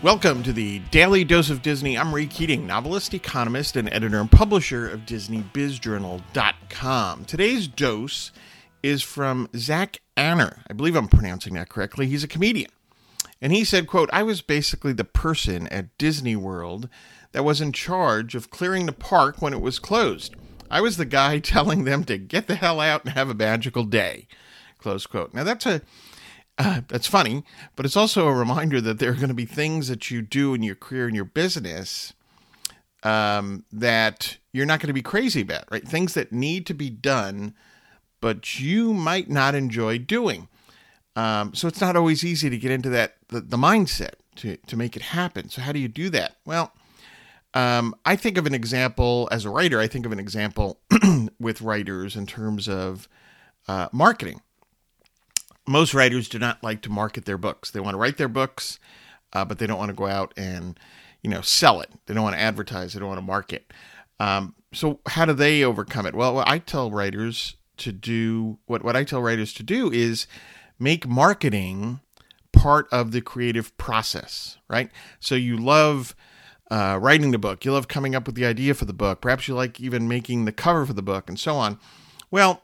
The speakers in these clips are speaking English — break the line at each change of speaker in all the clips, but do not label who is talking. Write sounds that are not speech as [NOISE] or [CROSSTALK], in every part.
Welcome to the Daily Dose of Disney. I'm Ray Keating, novelist, economist, and editor and publisher of DisneyBizJournal.com. Today's dose is from Zach Anner. I believe I'm pronouncing that correctly. He's a comedian. And he said, quote, I was basically the person at Disney World that was in charge of clearing the park when it was closed. I was the guy [LAUGHS] telling them to get the hell out and have a magical day. Close quote. Now that's a uh, that's funny, but it's also a reminder that there are going to be things that you do in your career and your business um, that you're not going to be crazy about, right? Things that need to be done, but you might not enjoy doing. Um, so it's not always easy to get into that the, the, mindset to to make it happen. So how do you do that? Well, um, I think of an example as a writer. I think of an example [CLEARS THROAT] with writers in terms of uh, marketing most writers do not like to market their books. They want to write their books, uh, but they don't want to go out and you know sell it. They don't want to advertise. They don't want to market. Um, so how do they overcome it? Well, I tell writers to do what what I tell writers to do is make marketing part of the creative process, right? So you love uh, writing the book, you love coming up with the idea for the book, perhaps you like even making the cover for the book, and so on. Well,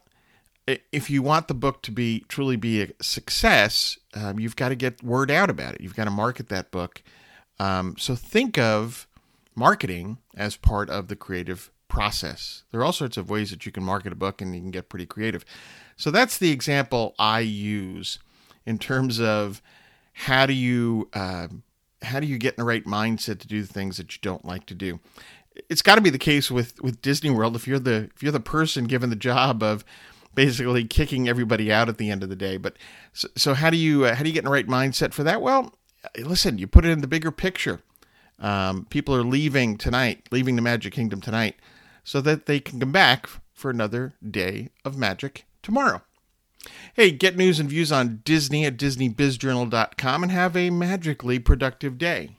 if you want the book to be truly be a success, um, you've got to get word out about it. You've got to market that book. Um, so think of marketing as part of the creative process. There are all sorts of ways that you can market a book, and you can get pretty creative. So that's the example I use in terms of how do you uh, how do you get in the right mindset to do the things that you don't like to do. It's got to be the case with with Disney World. If you're the if you're the person given the job of basically kicking everybody out at the end of the day. But so, so how do you uh, how do you get in the right mindset for that? Well, listen, you put it in the bigger picture. Um, people are leaving tonight, leaving the Magic Kingdom tonight, so that they can come back for another day of magic tomorrow. Hey, get news and views on Disney at DisneyBizJournal.com and have a magically productive day.